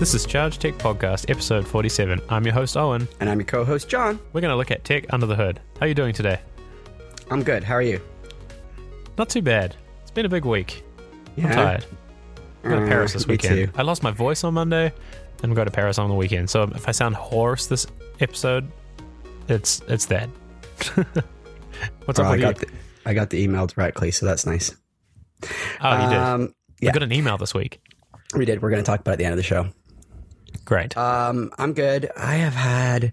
This is Charge Tech Podcast, episode 47. I'm your host, Owen. And I'm your co-host, John. We're going to look at tech under the hood. How are you doing today? I'm good. How are you? Not too bad. It's been a big week. Yeah. I'm tired. I'm going to Uh, Paris this weekend. I lost my voice on Monday, and go to Paris on the weekend. So if I sound hoarse this episode, it's it's that. What's Oh, up I with you? got the, I got the email directly, so that's nice. oh, you did. Um, I yeah, got an email this week. we did. We're going to talk about it at the end of the show. Great. Um, I'm good. I have had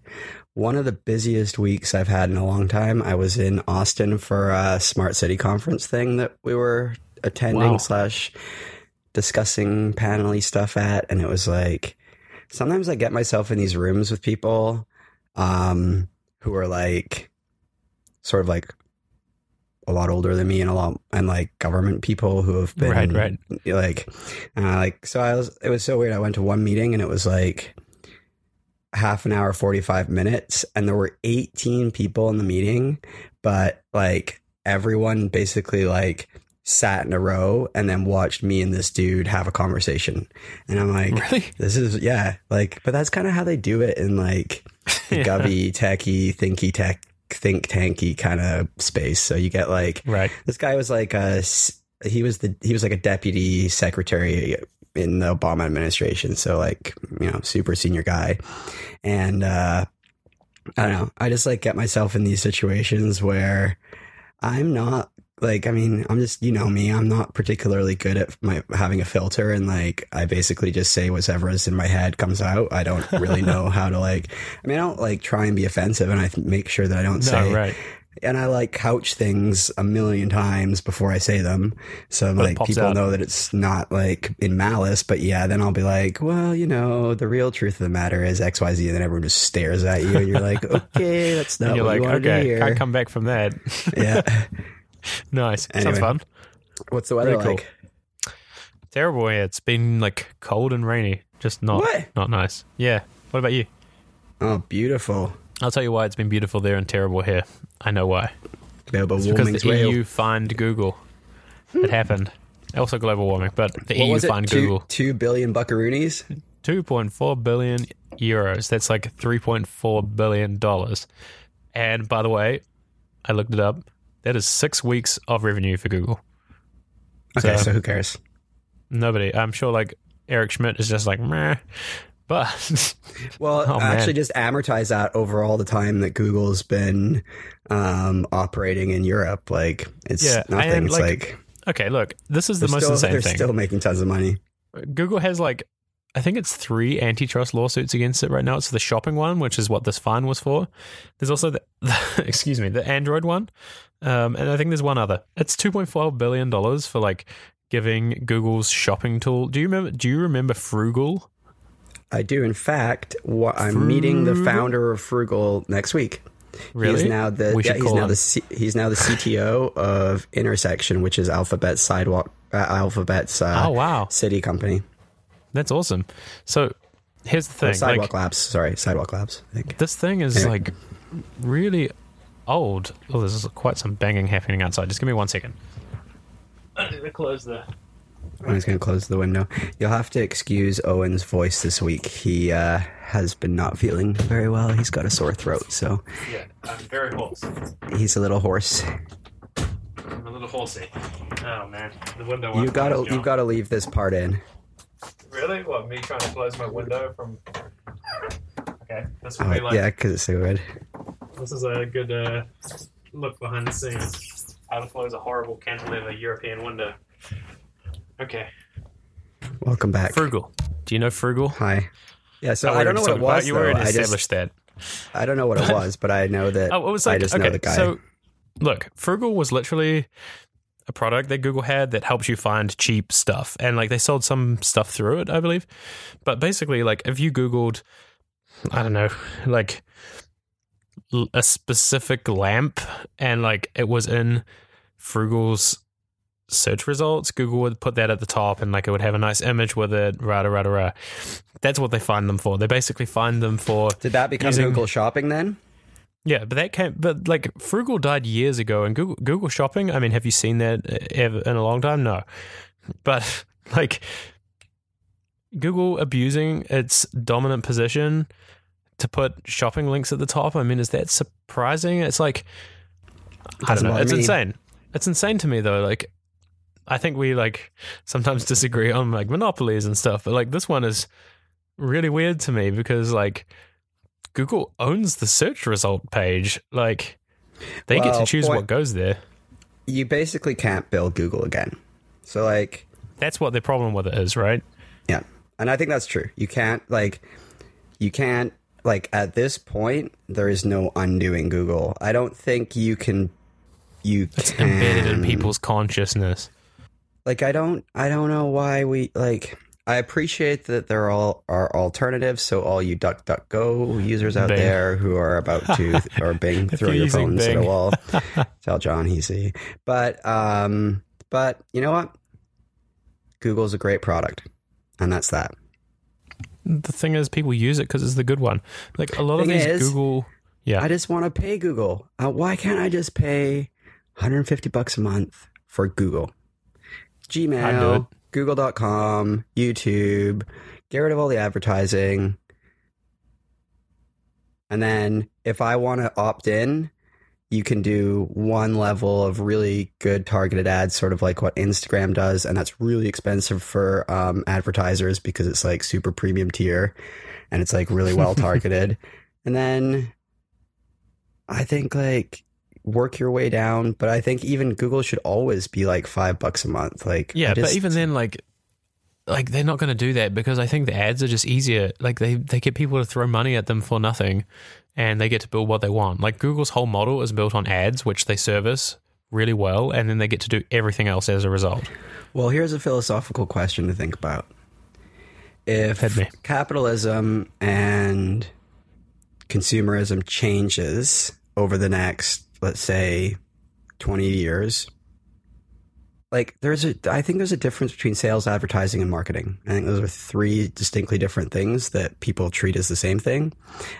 one of the busiest weeks I've had in a long time. I was in Austin for a smart city conference thing that we were attending Wow. slash discussing panely stuff at, and it was like sometimes I get myself in these rooms with people um, who are like sort of like a lot older than me and a lot and like government people who have been Right, right. like uh, like so I was it was so weird. I went to one meeting and it was like half an hour, 45 minutes, and there were 18 people in the meeting, but like everyone basically like sat in a row and then watched me and this dude have a conversation. And I'm like, really? this is yeah, like but that's kind of how they do it in like the Yeah. govy, techy, thinky tech think tanky kind of space. So you get like Right. this guy was like a he was the he was like a deputy secretary in the Obama administration, so like you know super senior guy, and uh, I don't know. I just like get myself in these situations where I'm not like I mean I'm just you know me I'm not particularly good at my having a filter and like I basically just say whatever is in my head comes out. I don't really know how to like I mean I don't like try and be offensive and I th- make sure that I don't No, say right. and I like couch things a million times before I say them. So But like people out. know that it's not like in malice, but yeah, then I'll be like, well, you know, the real truth of the matter is XYZ. And then everyone just stares at you and you're like, okay, that's not And you're what like, you want to okay, hear. can't come back from that. yeah. nice. Sounds fun. What's the weather Very cool. like? Terrible. Yeah, it's been like cold and rainy. Just not What? not nice. Yeah. What about you? Oh, beautiful. I'll tell you why it's been beautiful there and terrible here. I know why. Global It's because the. EU fined Google. It happened. Also global warming, but the What EU fined Two, Google two billion buckaroonies? 2.4 billion euros. That's like 3.4 billion dollars. And by the way, I looked it up. That is six weeks of revenue for Google. Okay, So- so who cares? Nobody. I'm sure like Eric Schmidt is just like meh. But Well, Oh, actually, just amortize that over all the time that Google's been um, operating in Europe. Like it's Yeah, nothing. and, it's like, like, okay, look, this is the most still, insane they're thing. still making tons of money. Google has like I think it's three antitrust lawsuits against it right now. It's the shopping one, which is what this fine was for. There's also the, excuse me, the Android one, um, and I think there's one other. It's 2.5 billion dollars for like giving Google's shopping tool. Do you remember? Do you remember Froogle? I do. In fact, wha- I'm meeting the founder of Froogle next week. Really? He's now the yeah, he's now him. the C, he's now the CTO of Intersection, which is Alphabet's sidewalk uh, Alphabet's uh, oh wow, city company. that's awesome. So here's the thing: sidewalk like Labs. Sorry, Sidewalk Labs. I think. this thing is Anyway. like really old. Oh, there's quite some banging happening outside. Just give me one second. I'm gonna close the. I'm just going to close the window. You'll have to excuse Owen's voice this week. He uh, has been not feeling very well. He's got a sore throat, so Yeah, I'm very hoarse. he's a little hoarse. I'm a little horsey. Oh man, the window. You gotta, you gotta leave this part in. Really? What? Me trying to close my window from? Okay, this will Oh, be like. yeah, because it's so good. This is a good uh, look behind the scenes. How to close a horrible cantilever European window. Okay. Welcome back. Froogle. Do you know Froogle? Hi. Yeah, so Oh, I don't know what it was. You though. already I just, established that. I don't know what it was, but I know that. Oh, it was I like just okay. know the guy. So, look, Froogle was literally a product that Google had that helps you find cheap stuff, and like they sold some stuff through it, I believe. But basically, like if you Googled, I don't know, like l- a specific lamp, and like it was in Froogle's search results, Google would put that at the top, and like it would have a nice image with it. Rah rah rah rah. That's what they find them for. They basically find them for Did that become using- Google Shopping then? yeah, but that came, but like Froogle died years ago, and Google Google Shopping. I mean, have you seen that ever in a long time? No, but like Google abusing its dominant position to put shopping links at the top. I mean, is that surprising? It's like I don't know. It's me. insane. It's insane to me though. Like I think we like sometimes disagree on like monopolies and stuff, but like this one is really weird to me because like Google owns the search result page. Like they get to choose point- what goes there. You basically can't build Google again. So like That's what the problem with it is, right? Yeah. And I think that's true. You can't like you can't like at this point there is no undoing Google. I don't think you can you It's can embedded in people's consciousness. like I don't I don't know why we like I appreciate that there all are alternatives. So all you DuckDuckGo users out Bing. there who are about to or Bing throw your phones at a wall, tell John he's see. But um, but you know what? Google's a great product, and that's that. The thing is, people use it because it's the good one. Like a lot of these is, Google, yeah, I just want to pay Google. Uh, why can't I just pay 150 bucks a month for Google? I'd do it. Gmail, Google.com, YouTube, get rid of all the advertising. And then if I want to opt in, you can do one level of really good targeted ads, sort of like what Instagram does. And that's really expensive for um, advertisers because it's like super premium tier and it's like really well targeted. and then I think like work your way down. But I think even Google should always be like five bucks a month. Like, yeah. But even then, like, like they're not going to do that because I think the ads are just easier. Like they they get people to throw money at them for nothing, and they get to build what they want. Like Google's whole model is built on ads, which they service really well, and then they get to do everything else as a result. Well, here's a philosophical question to think about. If capitalism and consumerism changes over the next, let's say, 20 years, like there's a, I think there's a difference between sales, advertising, and marketing. I think those are three distinctly different things that people treat as the same thing.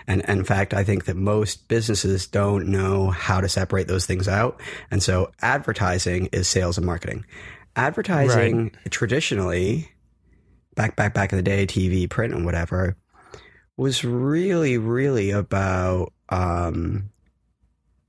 And, and in fact, I think that most businesses don't know how to separate those things out. And so advertising is sales and marketing. Advertising traditionally, back, back, back in the day, TV, print, and whatever, was really, really about, um,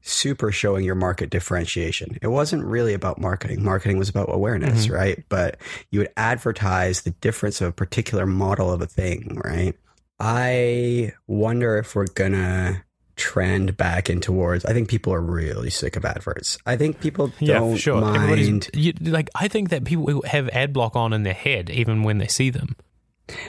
super showing your market differentiation. It wasn't really about marketing. Marketing was about awareness, mm-hmm. right? But you would advertise the difference of a particular model of a thing, right? I wonder if we're gonna trend back in towards I think people are really sick of adverts. I think people Yeah, don't sure. mind you, like. I think that people have ad block on in their head even when they see them.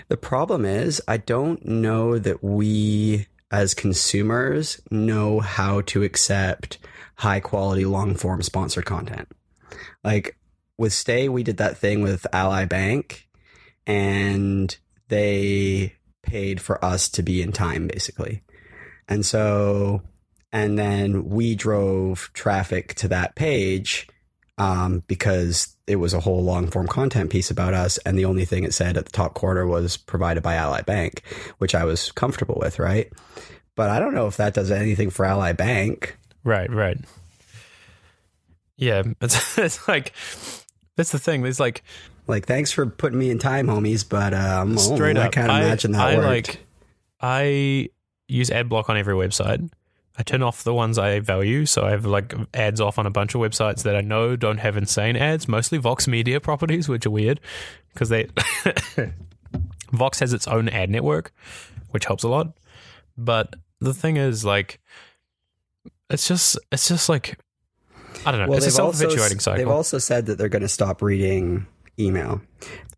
The problem is, I don't know that we as consumers know how to accept high quality long form sponsored content. Like with Stay, we did that thing with Ally Bank and they paid for us to be in time basically. And so, and then we drove traffic to that page um, because it was a whole long form content piece about us. And the only thing it said at the top corner was provided by Ally Bank, which I was comfortable with, right? But I don't know if that does anything for Ally Bank. Right, right. Yeah, it's it's like that's the thing. It's like Like, thanks for putting me in time, homies, but um, straight I up. I can't imagine that I worked. like I use ad block on every website. I turn off the ones I value, so I have like ads off on a bunch of websites that I know don't have insane ads, mostly Vox Media properties, which are weird because they Vox has its own ad network, which helps a lot. But the thing is, like, it's just it's just like I don't know. it's a they've self also- perpetuating They've also said that they're going to stop reading email,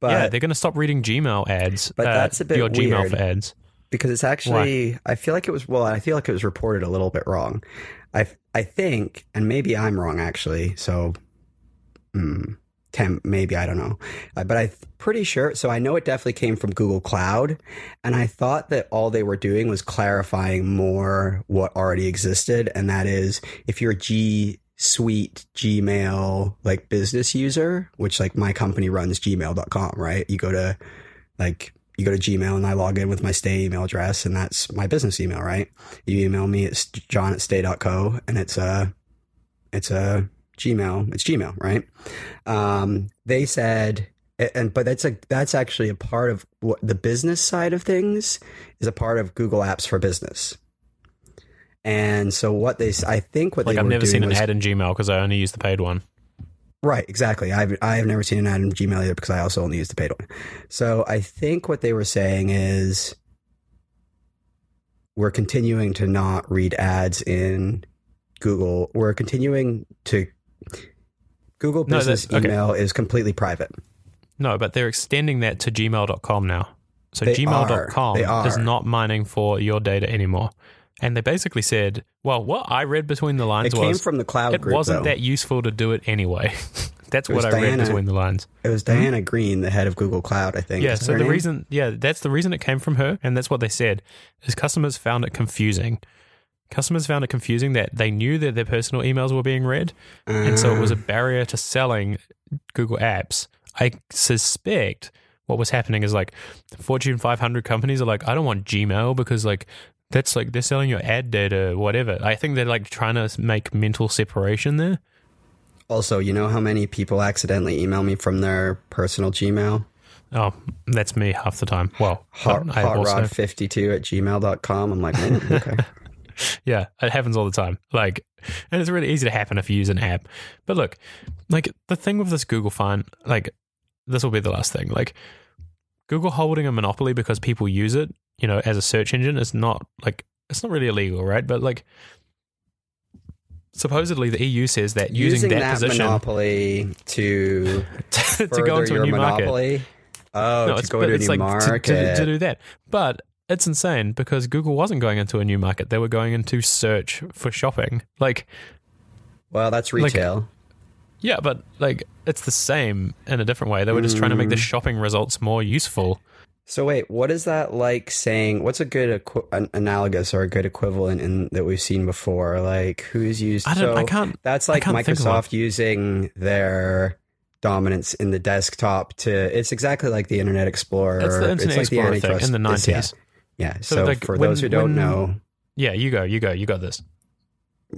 but yeah, they're going to stop reading Gmail ads. But uh, that's a bit your Gmail weird. for ads. Because it's actually I feel like it was well I feel like it was reported a little bit wrong. I I think and maybe I'm wrong actually. So hmm, tem, maybe I don't know. Uh, but I'm pretty sure so I know it definitely came from Google Cloud and I thought that all they were doing was clarifying more what already existed and that is if you're a G Suite Gmail like business user, which like my company runs gmail.com, right? You go to like you go to Gmail and I log in with my stay email address and that's my business email, right? You email me, it's john at stay.co and it's a, it's a Gmail, it's Gmail, right? Um, they said And but that's a that's actually a part of what the business side of things is a part of Google Apps for Business. And so what they I think what Like I've never seen an was, ad in Gmail because I only use the paid one. Right, exactly. I've I've never seen an ad in Gmail either because I also only use the paid one. So I think what they were saying is we're continuing to not read ads in Google. We're continuing to Google No, Business okay. email is completely private. No, but they're extending that to gmail.com now. So They gmail.com are. They is not mining for your data anymore. And they basically said, well, what I read between the lines It lines came was from the cloud it group. wasn't though. that useful to do it anyway. That's It what was I read between the lines. It was Diane Greene, the head of Google Cloud, I think. Yeah, so the name? reason, yeah, that's the reason it came from her, and that's what they said, is customers found it confusing. Customers found it confusing that they knew that their personal emails were being read, and so it was a Ah. barrier to selling Google Apps. I suspect what was happening is like Fortune 500 companies are like, I don't want Gmail because like that's like they're selling your ad data, whatever. I think they're like trying to make mental separation there. also, you know how many people accidentally email me from their personal Gmail? Oh, that's me half the time. Well, Hot, I also, hotrod52 at gmail.com. I'm like, "Mm, okay. Yeah, it happens all the time. Like, and it's really easy to happen if you use an app. But look, like the thing with this Google Find, like this will be the last thing. Like Google holding a monopoly because people use it, you know, as a search engine is not like it's not really illegal, right? But like supposedly the EU says that using, that, that position monopoly to to go into a new market. monopoly. Oh, No, to it's, go but to a new like to- market. to, to do that. But it's insane because Google wasn't going into a new market; they were going into search for shopping. Like, well, that's like- retail. yeah, but like it's the same in a different way. They were just trying to make the Mm. shopping results more useful. So wait, what is that like saying? What's a good equi- an analogous or a good equivalent in that we've seen before? Like who's used? I don't. so I can't. That's like can't think of one. Microsoft using their dominance in the desktop to. It's exactly like the Internet Explorer. It's the Internet like Explorer thing antitrust- in the it's- yeah. Yeah. So, So, like, for when- those who don't when- know, Yeah, you go. You go. You got this.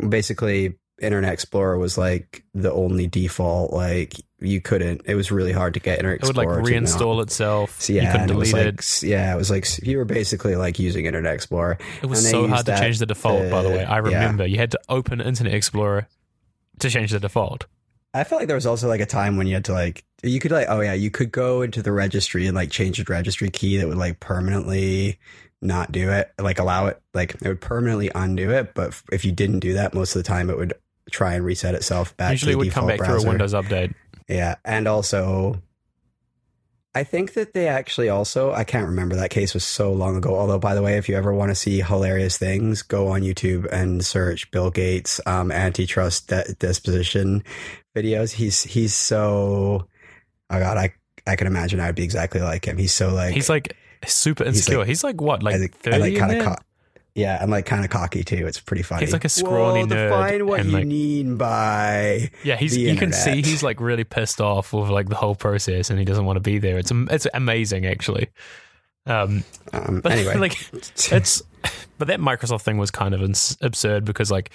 basically Internet Explorer was like the only default. Like you couldn't. It was really hard to get Internet Explorer. It would like Explorer. to not- reinstall itself. So, yeah, you couldn't and it was delete like it. yeah, it was like you were basically like using Internet Explorer. It was so hard to change the default. by the way, I yeah. remember you had to open Internet Explorer to change the default. I felt like there was also like a time when you had to like you could like oh yeah you could go into the registry and like change the registry key that would like permanently not do it like allow it like it would permanently undo it but if you didn't do that most of the time it would try and reset itself back Usually, to would come back through a browser. Windows update. Yeah, and also, I think that they actually also I can't remember that case was so long ago. Although, by the way, if you ever want to see hilarious things, go on YouTube and search Bill Gates um, antitrust de- disposition videos. He's he's so oh god, I I can imagine I would be exactly like him. He's so like He's like super He's insecure. like- He's like, what, like I like kind of co- yeah, and like kind of cocky too. It's pretty funny. He's like a scrawny Whoa, nerd Define what and, you like- mean by Yeah, he's. the You can see he's like really pissed off with like the whole process, and he doesn't want to be there. It's it's amazing actually. Um, um, but anyway. like it's, but that Microsoft thing was kind of ins- absurd because like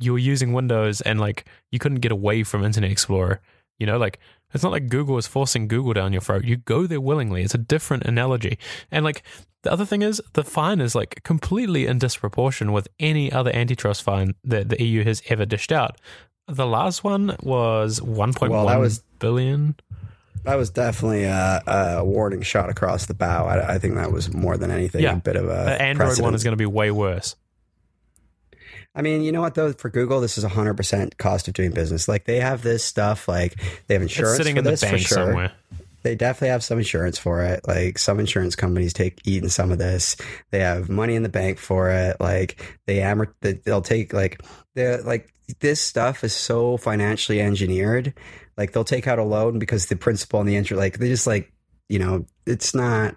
you were using Windows and like you couldn't get away from Internet Explorer. You know, like it's not like Google is forcing Google down your throat. You go there willingly. It's a different analogy. And like the other thing is the fine is like completely in disproportion with any other antitrust fine that the EU has ever dished out. The last one was one point Well, that one was- billion. That was definitely a, a warning shot across the bow. I, I think that was more than anything Yeah. a bit of a The Android one precedent. is going to be way worse. I mean, you know what though? For Google, this is hundred percent cost of doing business. Like they have this stuff. Like they have insurance it's sitting for in the bank sure. somewhere. They definitely have some insurance for it. Like some insurance companies take eating some of this. They have money in the bank for it. Like they they- they'll take like they like this stuff is so financially engineered. Like they'll take out a loan because the principal and the interest, like they just like you know, it's not,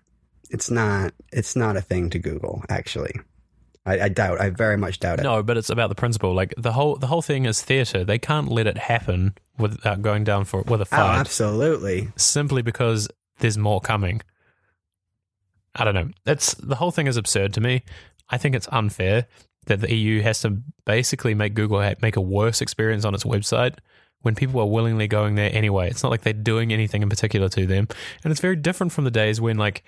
it's not, it's not a thing to Google. Actually, I, I doubt. I very much doubt it. No, but it's about the principle. Like the whole the whole thing is theater. They can't let it happen without going down for with a oh, fight absolutely. simply because there's more coming. I don't know. It's the whole thing is absurd to me. I think it's unfair that the EU has to basically make Google make a worse experience on its website when people are willingly going there anyway. It's not like they're doing anything in particular to them. And it's very different from the days when, like,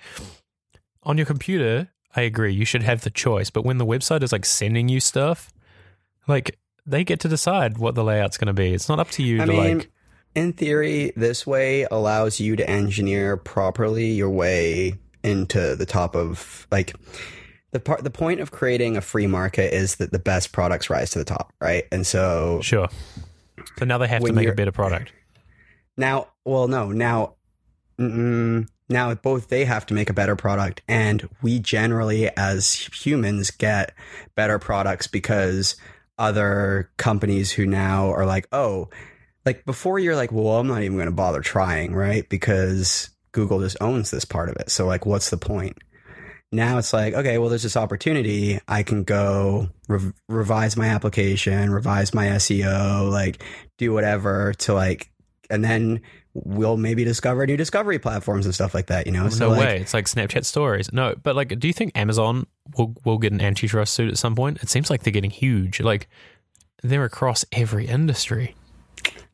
on your computer, I agree, you should have the choice. But when the website is like sending you stuff, like, they get to decide what the layout's going to be. It's not up to you I to, mean, like, in theory, this way allows you to engineer properly your way into the top of like the part. The point of creating a free market is that the best products rise to the top, right? And so sure. So now they have to make a better product. now, well, no, now, mm, now both they have to make a better product, and we generally, as humans, get better products because other companies who now are like, oh, like before you're like, well, I'm not even going to bother trying, right? Because Google just owns this part of it. So, like, what's the point? Now it's like, okay, well, there's this opportunity. I can go rev- revise my application, revise my SEO, like do whatever to like, and then we'll maybe discover new discovery platforms and stuff like that, you know? no so, like, way. It's like Snapchat stories. No, but like, do you think Amazon will will get an antitrust suit at some point? It seems like they're getting huge. Like, they're across every industry.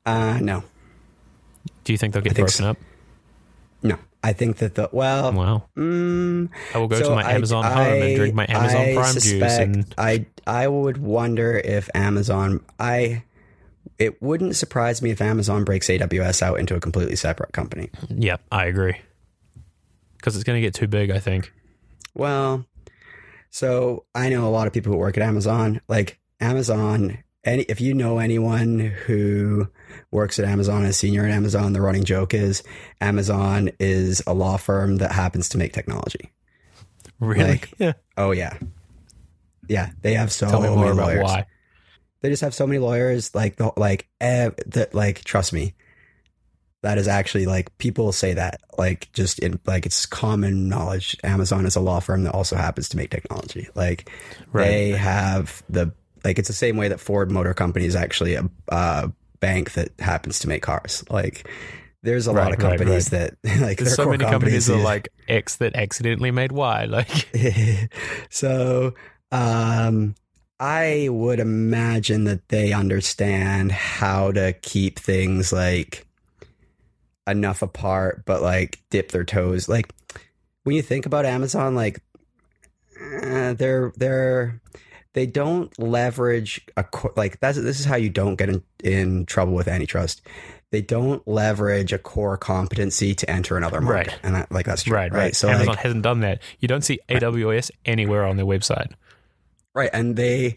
Uh, no, Do you think they'll get broken so. up? no. I think that the, well, Wow. mm, I will go So to my I- Amazon home and drink my Amazon I Prime juice and I I would wonder if Amazon I it wouldn't surprise me if Amazon breaks AWS out into a completely separate company. yeah, I agree. Because it's going to get too big, I think. Well, so I know a lot of people who work at Amazon. Like Amazon, any if you know anyone who works at Amazon as senior at Amazon, the running joke is Amazon is a law firm that happens to make technology. Really? Like, yeah. Oh yeah. Yeah, they have so Tell me more many about lawyers. why. They just have so many lawyers like the like ev- that like trust me. That is actually like people say that like just in like it's common knowledge. Amazon is a law firm that also happens to make technology. Like Right. they have the like it's the same way that ford motor company is actually a, a bank that happens to make cars. Like there's a lot Right, of right, companies that like There's so many companies that are like X that accidentally made Y. Like, so um I would imagine that they understand how to keep things like enough apart, but like dip their toes. Like when you think about Amazon, like uh, they're they're they don't leverage a co- like that's this is how you don't get in, in trouble with antitrust. They don't leverage a core competency to enter another market, Right. and that, like that's true, right, right? right. So Amazon like, hasn't done that. You don't see AWS anywhere on their website. Right. And they,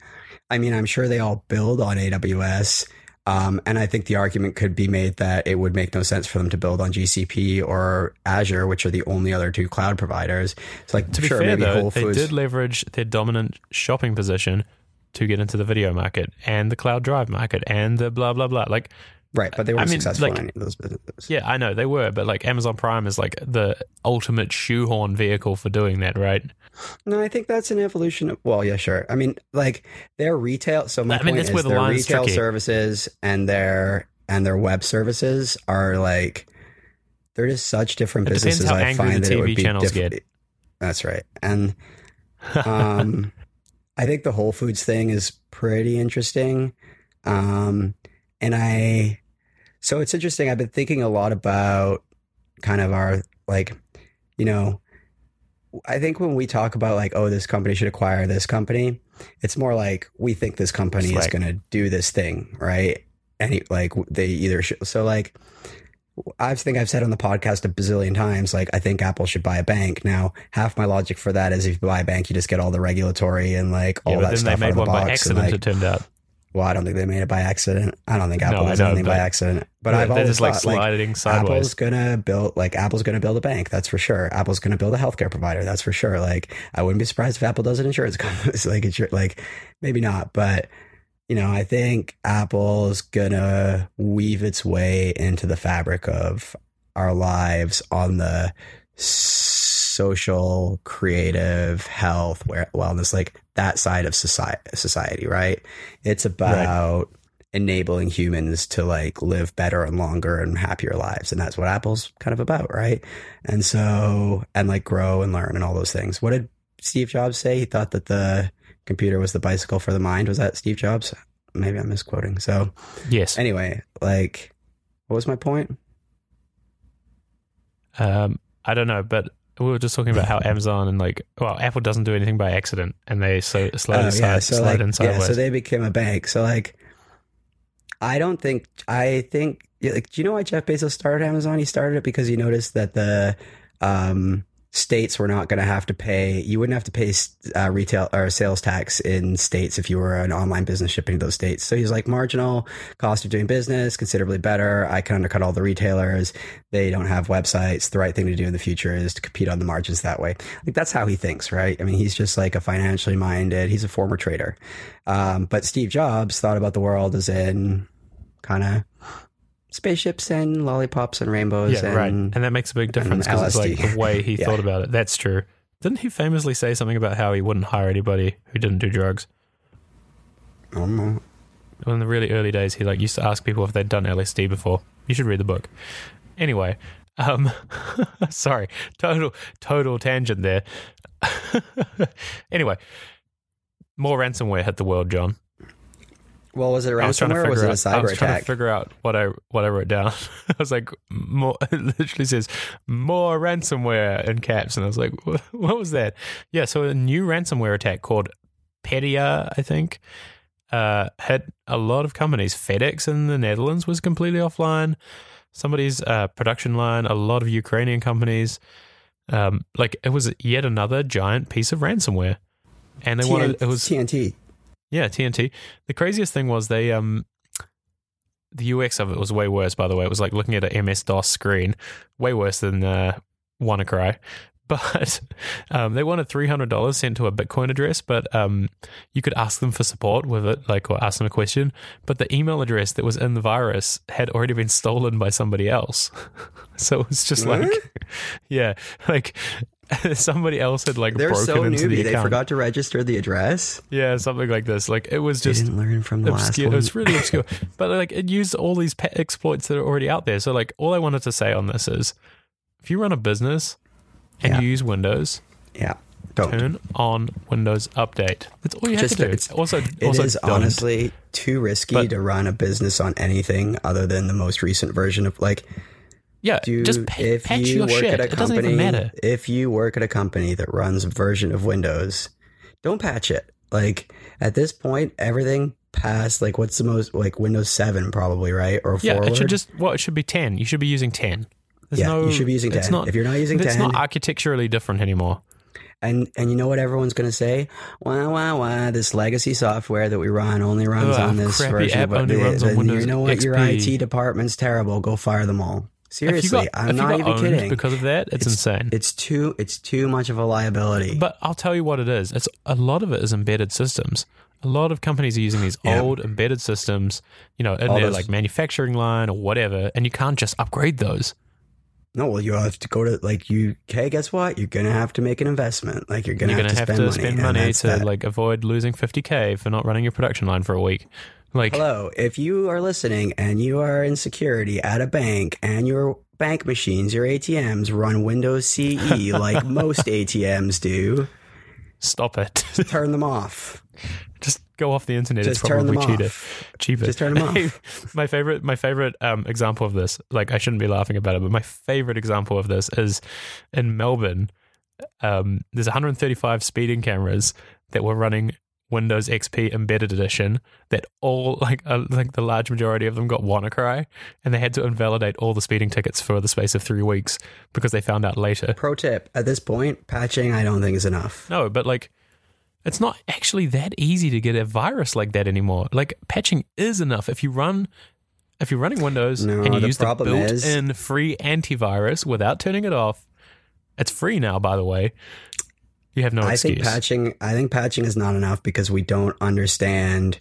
I mean, I'm sure they all build on AWS. Um, and I think the argument could be made that it would make no sense for them to build on GCP or Azure, which are the only other two cloud providers. It's like, To be sure, fair, maybe though, they did leverage their dominant shopping position to get into the video market and the cloud drive market and the blah blah blah. Like, right. But they weren't I mean, successful like- in any of those businesses. yeah, I know they were, but like Amazon Prime is like the ultimate shoehorn vehicle for doing that, right? No, I think that's an evolution of, well, yeah, sure. I mean, like their retail. So my I mean, point is the their retail tricky. services and their, and their web services are like, they're just such different It depends businesses. how I angry find the that it TV would be channels diff- get. That's right. And um, I think the Whole Foods thing is pretty interesting. Um, and I, so it's interesting. I've been thinking a lot about kind of our, like, you know, I think when we talk about like, oh, this company should acquire this company, it's more like we think this company is going to do this thing, right? Any like they either should. So like, I think I've said on the podcast a bazillion times, like I think Apple should buy a bank. Now, half my logic for that is if you buy a bank, you just get all the regulatory and like all yeah, that then stuff they out made of the one by box. accident. and, it turned out, well, I don't think they made it by accident. I don't think Apple No, I does know, anything by accident. But Yeah, I've always just like thought, like, sliding Apple's gonna build like Apple's gonna build a bank. That's for sure. Apple's gonna build a healthcare provider. That's for sure. Like I wouldn't be surprised if Apple does an insurance company. It's like insur- like maybe not, but you know I think Apple's gonna weave its way into the fabric of our lives on the social, creative, health, wellness, like that side of society. Society, right? It's about enabling humans to like live better and longer and happier lives and that's what apple's kind of about right and so and like grow and learn and all those things what did steve jobs say he thought that the computer was the bicycle for the mind was that steve jobs maybe I'm misquoting. So Yes. anyway, like, what was my point? Um, I don't know, but we were just talking about how Amazon and like, well, Apple doesn't do anything by accident, and they so slide Oh, aside, so slide like, in yeah, so they became a bank. So like, I don't think I think like, do you know why Jeff Bezos started Amazon? He started it because he noticed that the um, states were not going to have to pay. You wouldn't have to pay uh, retail or sales tax in states if you were an online business shipping to those states. So he's like marginal cost of doing business, considerably better. I can undercut all the retailers. They don't have websites. The right thing to do in the future is to compete on the margins that way. Like that's how he thinks, right? I mean, he's just like a financially minded. He's a former trader. Um, but Steve Jobs thought about the world as in kind of spaceships and lollipops and rainbows. yeah, and, right, and that makes a big difference because it's like the way he Yeah. thought about it. That's true. Didn't he famously say something about how he wouldn't hire anybody who didn't do drugs? I don't know. in the really early days, he like used to ask people if they'd done LSD before. You should read the book. Anyway, um, sorry, total total tangent there. anyway, more ransomware hit the world, John. Well, was it a I was trying to ransomware or was it a cyber out. I was trying to figure out what I what I wrote down. I was like, more. It literally says more ransomware in caps, and I was like, what, what was that? Yeah, so a new ransomware attack called Petya, I think, uh, hit a lot of companies. FedEx in the Netherlands was completely offline. Somebody's uh, production line. A lot of Ukrainian companies. Um, like it was yet another giant piece of ransomware, and they wanted it was TNT. Yeah, TNT. The craziest thing was they um the UX of it was way worse by the way. It was like looking at an MS DOS screen, way worse than uh WannaCry. But um, they wanted three hundred dollars sent to a Bitcoin address, but um, you could ask them for support with it, like or ask them a question. But the email address that was in the virus had already been stolen by somebody else, so it was just What? like, yeah, like somebody else had like They're broken so into the newbie. They forgot to register the address. Yeah, something like this. Like it was They just didn't learn from the last obscure. It was really obscure. But like it used all these pet exploits that are already out there. So like all I wanted to say on this is, if you run a business and Yeah. you use Windows, yeah. Don't. turn on Windows Update. That's all you have Just to do. it's- also, It also is honestly too risky But- to run a business on anything other than the most recent version of like yeah, do just if patch you your work shit. at a It doesn't even matter. if you work at a company that runs a version of Windows, don't patch it. Like at this point, everything past like what's the most like Windows seven probably right or Yeah, forward. it should just well, it should be ten. You should be using ten. There's yeah, no, you should be using it's ten. Not, if you're not using it's ten, not architecturally different anymore. And and you know what everyone's going to say? Wah wah wah! This legacy software that we run only runs Ugh, on this version. app only the- runs on the- Windows You know what? Your IT department's terrible. Go fire them all. Seriously, got, I'm not even kidding. Because of that, it's, insane. It's too it's too much of a liability. But I'll tell you what it is. It's a lot of it is embedded systems. A lot of companies are using these Yeah. old embedded systems, you know, in All their those- like manufacturing line or whatever, and you can't just upgrade those. no, well, you have to go to like you. Okay, guess what? You're gonna have to make an investment. Like you're gonna, You're have, going to to have spend to money, spend money to that. like avoid losing 50k for not running your production line for a week. Like, Hello, if you are listening and you are in security at a bank and your bank machines, your ATMs run Windows CE like most ATMs do, stop it. turn them off. just go off the internet. Just it's turn probably them cheaper. off. cheaper. Just turn 'em off. my favorite, my favorite um, example of this, like I shouldn't be laughing about it, but my favorite example of this is in Melbourne. Um, there's 135 speeding cameras that were running Windows XP Embedded Edition. That all like uh, like the large majority of them got WannaCry, and they had to invalidate all the speeding tickets for the space of three weeks because they found out later. Pro tip: At this point, patching I don't think is enough. No, but like, it's not actually that easy to get a virus like that anymore. Like, patching is enough if you run. If you're running Windows No, and you the use the built-in free antivirus without turning it off, it's free now. By the way, you have no I excuse. think patching. I think patching is not enough because we don't understand.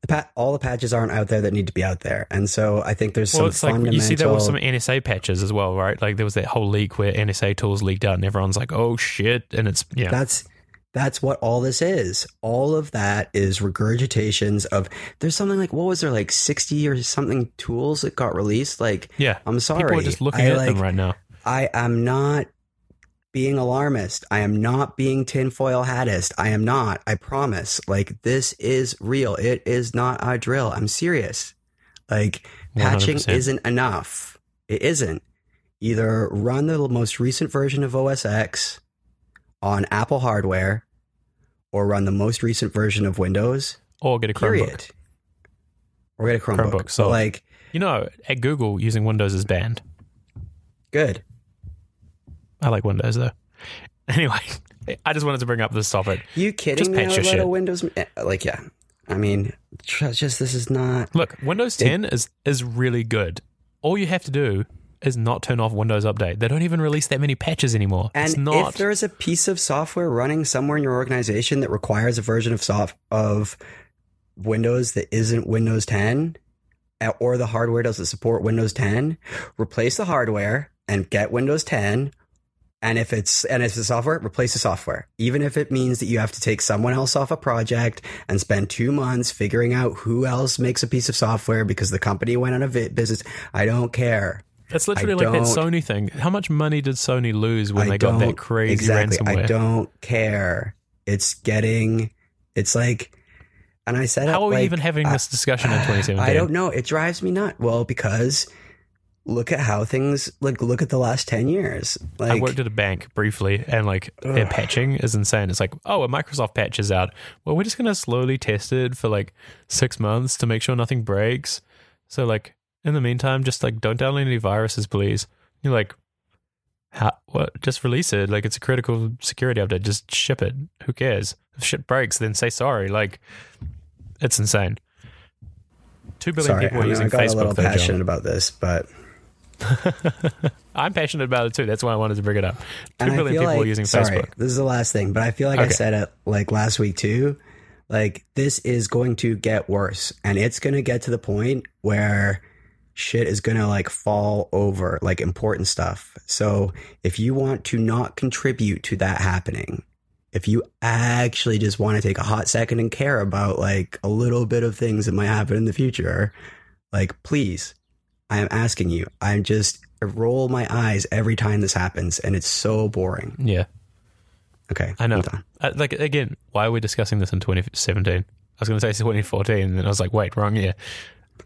The pat, all the patches aren't out there that need to be out there, and so I think there's well, some it's like you see that with some NSA patches as well, right? Like there was that whole leak where NSA tools leaked out, and everyone's like, "Oh shit!" And it's yeah, That's that's what all this is. All of that is regurgitations of. There's something like what was there like sixty or something tools that got released. Like yeah. I'm sorry, People are just looking I, at like, them right now. I am not being alarmist. I am not being tinfoil hattist. I am not. I promise. Like this is real. It is not a drill. I'm serious. Like patching 100%. isn't enough. It isn't. Either run the most recent version of OS X on Apple hardware or run the most recent version of Windows. Or get a Chromebook. Period. Or get a Chromebook. Chromebook, So so- like You know, at Google, using Windows is banned. good. I like Windows though. Anyway, I just wanted to bring up this topic. You kidding Just patch your shit. Windows eh, like yeah. I mean, just this is not Look, Windows 10 is is really good. All you have to do is not turn off Windows Update. They don't even release that many patches anymore. And it's not. if there's a piece of software running somewhere in your organization that requires a version of soft of Windows that isn't Windows 10, uh, or the hardware doesn't support Windows 10, replace the hardware and get Windows 10. And if it's and if it's software, replace the software. Even if it means that you have to take someone else off a project and spend two months figuring out who else makes a piece of software because the company went on a vi- business. I don't care. it's literally I like that Sony thing. How much money did Sony lose when I they got that crazy exactly. ransomware? I don't care. It's getting. It's like, and I said, How it are we like, even having I- this discussion in 2017? I don't know. It drives me nuts. Well, because look at how things like. Look at the last ten years. Like, I worked at a bank briefly, and like their patching is insane. It's like, oh, a Microsoft patch is out. Well, we're just gonna slowly test it for like six months to make sure nothing breaks. So like in the meantime, just like don't download any viruses, please. You're like, how? What? Just release it. Like it's a critical security update. Just ship it. Who cares? If shit breaks, then say sorry. Like it's insane. Two billion sorry, people I, are know, using I got a little passionate about this, but I'm passionate about it too. That's why I wanted to bring it up. Two and billion people like, are using sorry, Facebook. This is the last thing, but I feel like I said it like last week too. Like this is going to get worse, and it's going to get to the point where shit is going to like fall over, like important stuff. So if you want to not contribute to that happening, if you actually just want to take a hot second and care about like a little bit of things that might happen in the future, like please, I am asking you. I'm just I roll my eyes every time this happens, and it's so boring. Yeah. Okay, I know. Uh, like again, why are we discussing this in 2017? I was going to say 2014, and then I was like, wait, wrong year.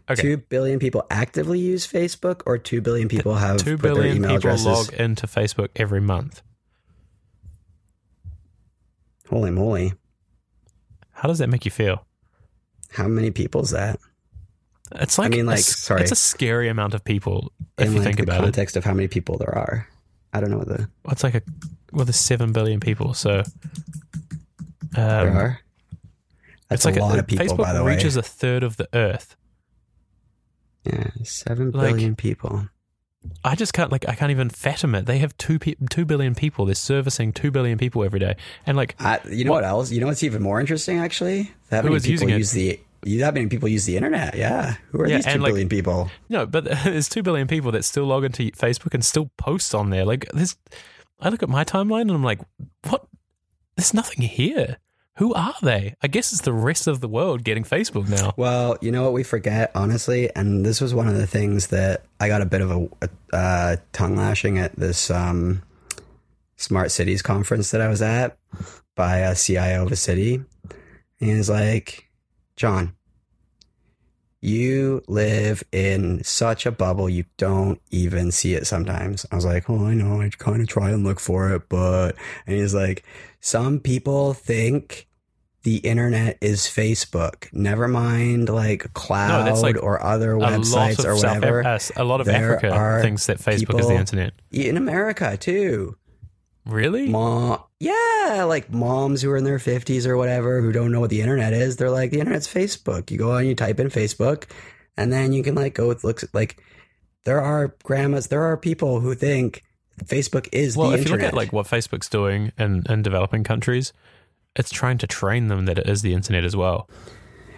Okay, Two billion people actively use Facebook, or two billion people have two billion put their email people addresses. log into Facebook every month. Holy moly! How does that make you feel? How many people is that? It's like, mean, a like, s- sorry. it's a scary amount of people if In you like think the about it. The context of how many people there are, I don't know what the It's like a well, there's seven billion people, so there um, are. That's it's like a lot of people, Facebook by the way. reaches a third of the Earth. Yeah, seven Like- billion people. I just can't like I can't even fathom it. They have two pe- two billion people. They're servicing two billion people every day, and like I, you know What- what? else? You know what's even more interesting? Actually, that many people using it? use the. That many people use the internet. Yeah, who are Yeah, these two billion like- people? No, but there's two billion people that still log into Facebook and still post on there. Like this, I look at my timeline and I'm like, what? There's nothing here. Who are they? I guess it's the rest of the world getting Facebook now. Well, you know what we forget, honestly, and this was one of the things that I got a bit of a, a uh, tongue lashing at this um, smart cities conference that I was at by a CIO of a city. And he's like, John, you live in such a bubble, you don't even see it sometimes. I was like, oh, I know, I kind of try and look for it, but, and he's like, some people think the internet is Facebook. Never mind like cloud that's like or other A lot websites of or South whatever. Uh, a lot of There Africa thinks that Facebook is the internet. In America too. Really? Mom, yeah, like moms who are in their 50s or whatever who don't know what the internet is. They're like, the internet's Facebook. You go on, you type in Facebook, and then you can like go with looks like there are grandmas, there are people who think Facebook is well, the if you internet. look at like what Facebook's doing in, in developing countries, it's trying to train them that it is the internet as well.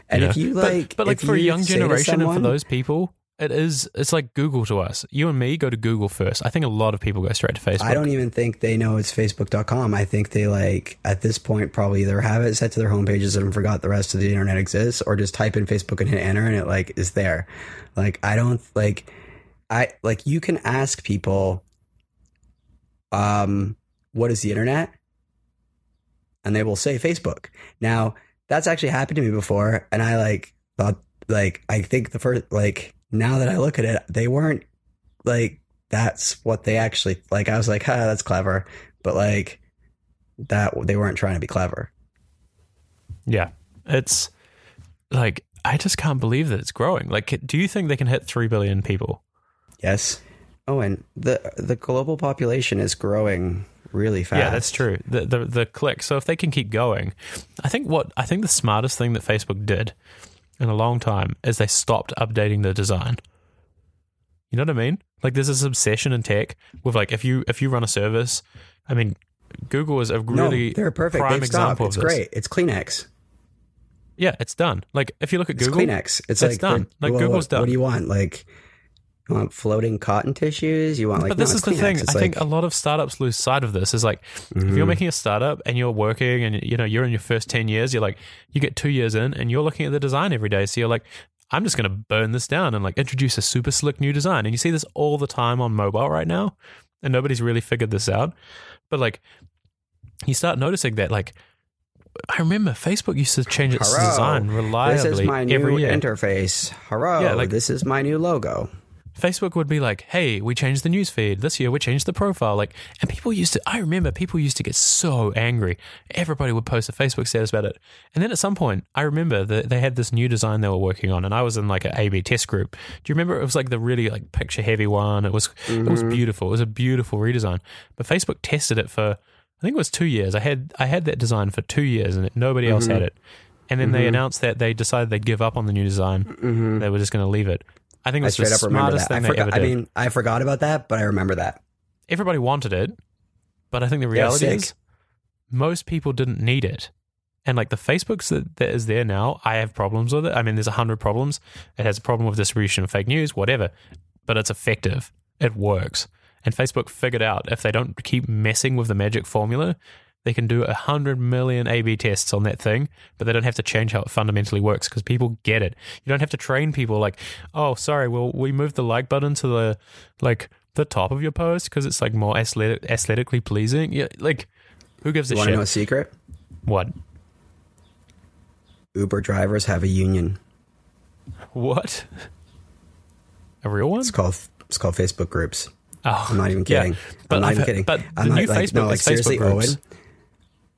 and know? if you But- like, but, like for a young generation and for those people, it is. It's like Google to us. You and me go to Google first. I think a lot of people go straight to Facebook. I don't even think they know it's facebook.com. I think they like at this point probably either have it set to their homepages and forgot the rest of the internet exists or just type in Facebook and hit enter and it like is there. Like I don't like I like you can ask people um what is the internet? And they will say Facebook. Now, that's actually happened to me before. And I like thought, like, I think the first, like, now that I look at it, they weren't like, that's what they actually, like, I was like, huh, that's clever. But like, that they weren't trying to be clever. Yeah. It's like, I just can't believe that it's growing. Like, do you think they can hit 3 billion people? Yes. Oh, and the the global population is growing really fast. Yeah, that's true. The, the the click. So if they can keep going, I think what I think the smartest thing that Facebook did in a long time is they stopped updating the design. You know what I mean? Like there's this obsession in tech with like if you if you run a service, I mean, Google is a really no, they're perfect. prime They've example stopped. It's great. It's Kleenex. Yeah, it's done. Like if you look at It's Google, Kleenex. It's, it's like done. Like, well, Google's what, done. What do you want? Like you want floating cotton tissues? You want like but this no, is the thing. It's I think a lot of startups lose sight of this. Is like if Mhm. you're making a startup and you're working and you know you're in your first 10 years you're like you get 2 years in and you're looking at the design every day so you're like I'm just going to burn this down and like introduce a super slick new design and you see this all the time on mobile right now and nobody's really figured this out but like you start noticing that like I remember Facebook used to change its Hello. design reliably this is my new every year. interface. Hello, Yeah, like- this is my new logo. Facebook would be like, "Hey, we changed the news feed this year. We changed the profile." Like, and people used to. I remember people used to get so angry. Everybody would post a Facebook status about it. And then at some point, I remember that they had this new design they were working on, and I was in like an A/B test group. Do you remember? It was like the really like picture heavy one. It was it was mm-hmm. beautiful. It was a beautiful redesign. But Facebook tested it for I think it was two years. I had I had that design for two years, and nobody else had mm-hmm. it. And then they mm-hmm. announced that they decided they'd give up on the new design. Mm-hmm. They were just going to leave it. I think it I was the up remember smartest. I thing forgot. I mean, I forgot about that, but I remember that. everybody wanted it, but I think the reality sick. is most people didn't need it. And like the Facebooks that, that is there now, I have problems with it. I mean, there's a hundred problems. It has a problem with distribution of fake news, whatever, but it's effective. It works. And Facebook figured out if they don't keep messing with the magic formula, they can do a hundred million A/B tests on that thing, but they don't have to change how it fundamentally works because people get it. You don't have to train people like, oh, sorry, well, we moved the like button to the like the top of your post because it's like more aesthetic, aesthetically pleasing. Yeah, like who gives a You want to shit? know a secret? What? Uber drivers have a union. What? A real one? It's called it's called Facebook groups. Oh, I'm not even yeah. kidding. But I'm not I've even kidding. But I'm the not new like Facebook no, like seriously, Facebook groups. Owen.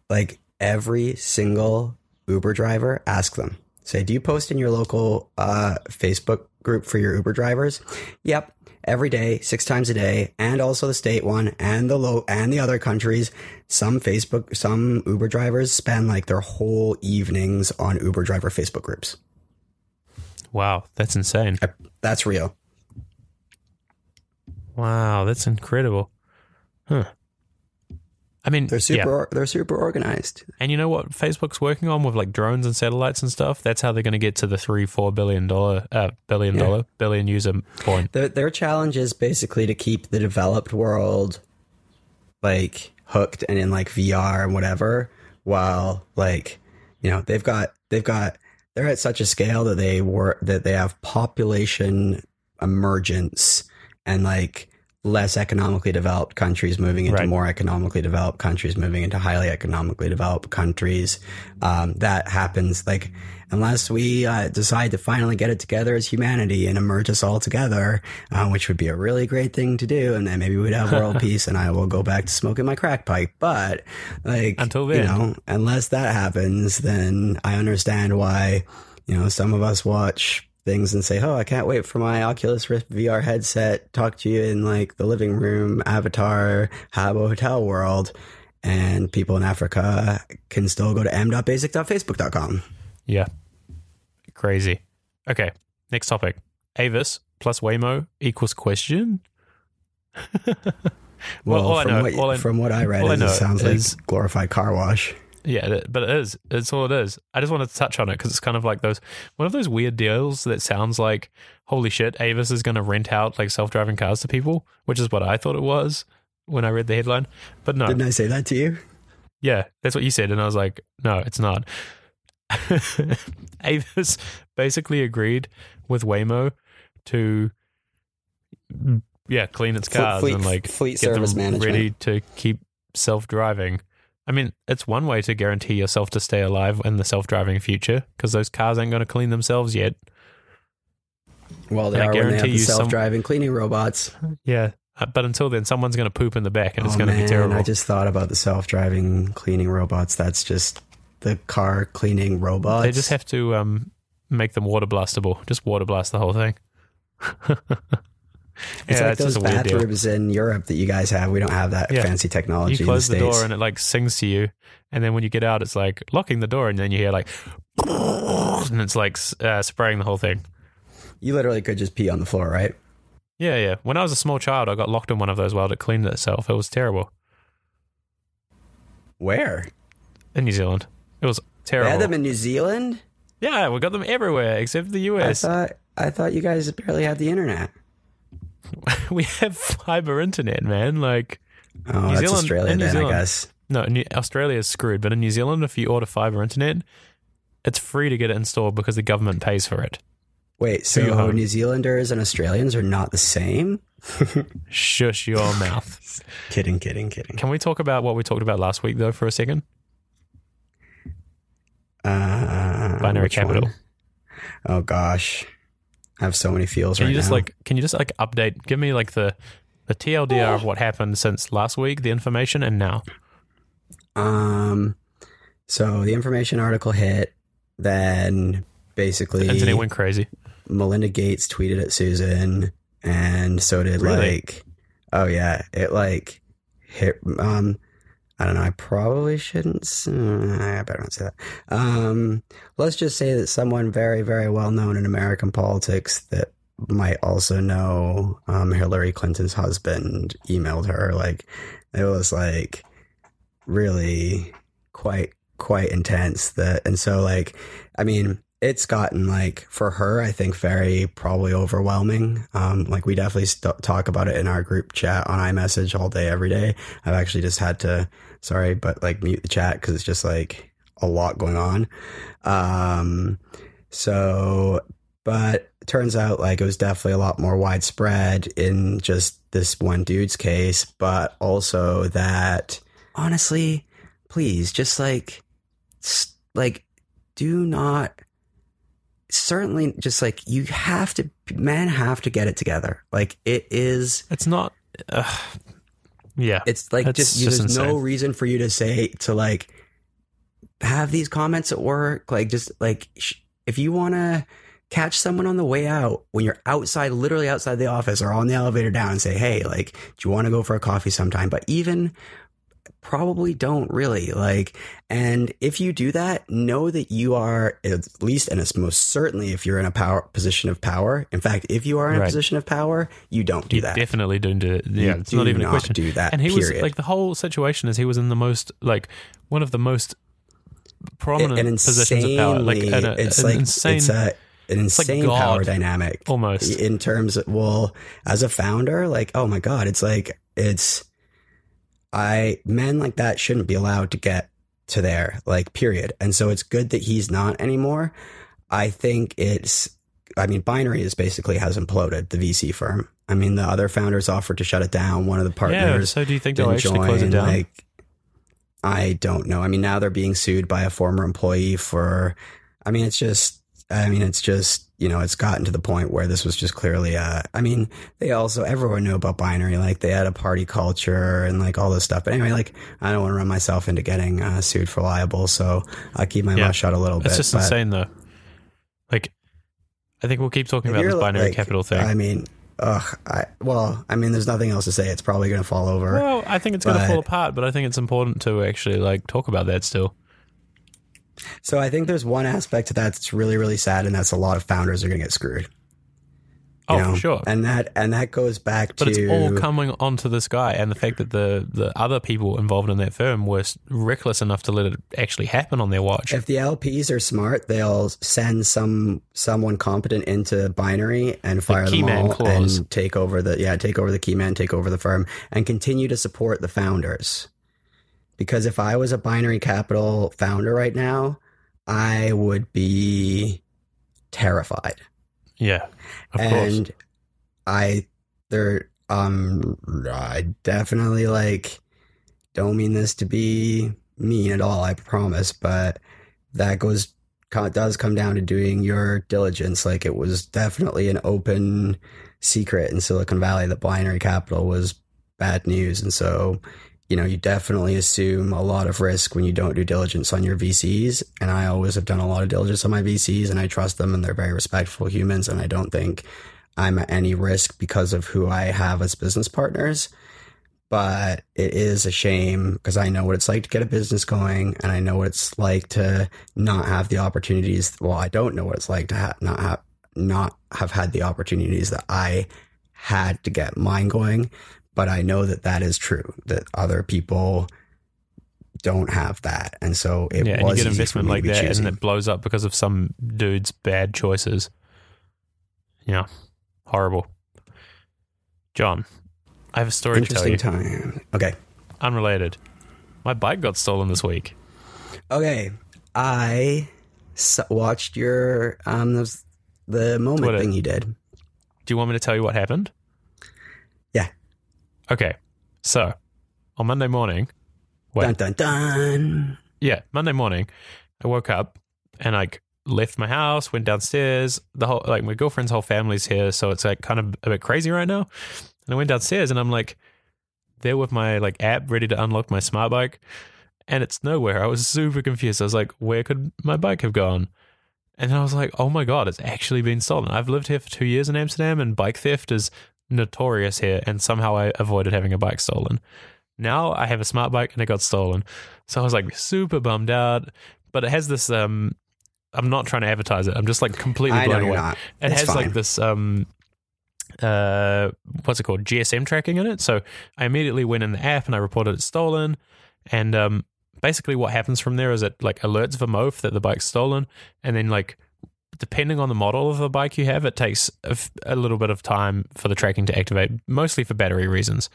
Like every single Uber driver, ask them. Say, do you post in your local uh, Facebook group for your Uber drivers? Yep, every day, six times a day, and also the state one and the low and the other countries. Some Facebook, some Uber drivers spend like their whole evenings on Uber driver Facebook groups. Wow, that's insane. I- That's real. Wow, that's incredible. Huh. I mean, They're yeah. super. They're super organized. And you know what Facebook's working on with like drones and satellites and stuff? That's how they're going to get to the three, four billion dollar, uh, billion Yeah. dollar, billion user point. Their their challenge is basically to keep the developed world like hooked and in like VR and whatever, while like you know they've got they've got they're at such a scale that they were that they have population emergence and like less economically developed countries moving into Right. more economically developed countries moving into highly economically developed countries. Um, that happens like unless we uh, decide to finally get it together as humanity and emerge us all together uh, which would be a really great thing to do. And then maybe we'd have world peace and i will go back to smoking my crack pipe. But like Until you know unless that happens then i understand why you know some of us watch things and say, "Oh, I can't wait for my Oculus Rift VR headset. Talk to you in like the living room, avatar, Habbo Hotel world." And people in Africa can still go to m.basic.facebook.com. Yeah. Crazy. Okay. Next topic. Avis plus Waymo equals question. well, all I from know, what, all I, from what I read, all I it sounds is- like glorified car wash. Yeah, but it is. It's all it is. I just wanted to touch on it because it's kind of like those one of those weird deals that sounds like holy shit, Avis is going to rent out like self driving cars to people, which is what I thought it was when I read the headline. But no, Didn't I say that to you? Yeah, that's what you said. And I was like, no, it's not. Avis basically agreed with Waymo to, yeah, clean its cars fleet- and like fleet get service them management. ready to keep self driving. I mean, it's one way to guarantee yourself to stay alive in the self driving future because those cars ain't going to clean themselves yet. Well, they I are when they have guarantee the self-driving cleaning robots. Yeah. Uh, But until then, someone's going to poop in the back and it's Oh, going to be terrible. I just thought about the self-driving cleaning robots. That's just the car cleaning robots. they just have to um, make them water blastable. Just water blast the whole thing. It's yeah, like it's those just a weird deal. bathrooms in Europe that you guys have. We don't have that Yeah. fancy technology. You close the, the, door and it like sings to you, and then when you get out, it's like locking the door, and then you hear like, and it's like uh, spraying the whole thing. You literally could just pee on the floor, right? Yeah, yeah. When I was a small child, I got locked in one of those while it cleaned itself. It was terrible Where? in New Zealand. It was terrible. They had them in New Zealand. yeah, we got them everywhere except the US. I thought I thought you guys barely had the internet. we have fiber internet, man. Like, Oh, New Zealand- Australia in New then, Zealand. I guess. no, Australia is screwed, but in New Zealand, if you order fiber internet, it's free to get it installed because the government pays for it. Wait, so. New Zealanders and Australians are not the same? Shush your mouth. Kidding, kidding, kidding. Can we talk about what we talked about last week, though, for a second? Uh, Binary capital. one? Oh gosh, I have so many feels Can right you just now. like can you just like update give me like the the TLDR of what happened since last week, the information and now. Um, so the information article hit, then basically The internet went crazy. Melinda Gates tweeted at Susan, and so did Really? like, oh yeah, it like hit. Um, I don't know. I probably shouldn't. uh, I better not say that. Um, let's just say that someone very, very well known in American politics that might also know um, Hillary Clinton's husband emailed her. Like, it was like really quite quite intense. That and so like, I mean, it's gotten like for her, I think very probably overwhelming. Um, like we definitely st- talk about it in our group chat on iMessage all day, every day. I've actually just had to, sorry, but like mute the chat because it's just like a lot going on. Um, so, but turns out like it was definitely a lot more widespread in just this one dude's case, but also that honestly, please just like, s- like, do not certainly just like you have to men have to get it together. Like it is It's not uh, yeah. it's like just, just there's no reason for you to say to like have these comments at work. Like just like sh- if you want to catch someone on the way out when you're outside literally outside the office or on the elevator down and say hey like do you want to go for a coffee sometime? But even probably don't really like and if you do that know that you are at least and it's most certainly if you're in a power position of power in fact if you are in a position of power you don't do you that definitely don't do it. Yeah, You it's not even a not question. do that and he period. was like the whole situation is he was in the most like one of the most prominent an positions of power. Like an, it's an like insane it's a an like insane God, power dynamic almost. in terms of well as a founder like oh my god it's like it's i men like that shouldn't be allowed to get to there like period and so it's good that he's not anymore i think it's i mean binary is basically has imploded the vc firm i mean the other founders offered to shut it down one of the partners. yeah. So do you think they'll actually close it down? Like, I don't know. I mean, now they're being sued by a former employee for. I mean, it's just. I mean, it's just you know, it's gotten to the point where this was just clearly. Uh, I mean, they also everyone knew about binary. Like they had a party culture and like all this stuff. But anyway, like I don't want to run myself into getting uh, sued for libel, so I keep my Yeah. mouth shut a little bit. it's just but insane though. Like, I think we'll keep talking about this binary like, capital thing. I mean, ugh. I well, I mean, there's nothing else to say. It's probably going to fall over. well, I think it's going to fall apart, but I think it's important to actually like talk about that still. So I think there's one aspect to that that's really, really sad, and that's a lot of founders are going to get screwed. Oh, know? for sure. And that and that goes back But to it's all coming onto this guy, and the fact that the the other people involved in that firm were reckless enough to let it actually happen on their watch. if the LPs are smart, they'll send some someone competent into binary and fire them all clause. and take over the yeah take over the key man, take over the firm, and continue to support the founders. Because if I was a binary capital founder right now, I would be terrified. yeah, of course. and I there um I definitely like don't mean this to be mean at all, I promise, but that goes does come down to doing your diligence. Like it was definitely an open secret in Silicon Valley that binary capital was bad news, and so you know you definitely assume a lot of risk when you don't do diligence on your VCs. And I always have done a lot of diligence on my VCs, and I trust them, and they're very respectful humans, and I don't think I'm at any risk because of who I have as business partners but it is a shame because I know what it's like to get a business going and I know what it's like to not have the opportunities. Well, I don't know what it's like to ha- not have, not have had the opportunities that I had to get mine going. But I know that that is true, that other people don't have that. And so it yeah, and you was get investment like that, choosing. and it blows up because of some dude's bad choices. Yeah, horrible. John, I have a story to tell you. time. Okay. Unrelated. My bike got stolen this week. Okay. I watched your, um, those, the moment Twitter. thing you did. Do you want me to tell you what happened? Okay. So, on Monday morning, Wait. Dun, dun, dun. yeah, Monday morning, I woke up and like left my house, went downstairs. The whole like my girlfriend's whole family's here, so it's like kind of a bit crazy right now. And I went downstairs and I'm like there with my like app ready to unlock my smart bike, and it's nowhere. I was super confused. I was like, where could my bike have gone? And I was like, oh my god, it's actually been stolen. I've lived here for two years in Amsterdam, and bike theft is notorious here. And somehow I avoided having a bike stolen. Now I have a smart bike and it got stolen. So I was like super bummed out. But it has this um I'm not trying to advertise it. I'm just like completely blown away. not. It It's has fine. like this um uh what's it called? GSM tracking in it. So I immediately went in the app and I reported it stolen. And um basically what happens from there is it like alerts VanMoof that the bike's stolen and then like depending on the model of the bike you have, it takes a, little bit of time for the tracking to activate, mostly for battery reasons.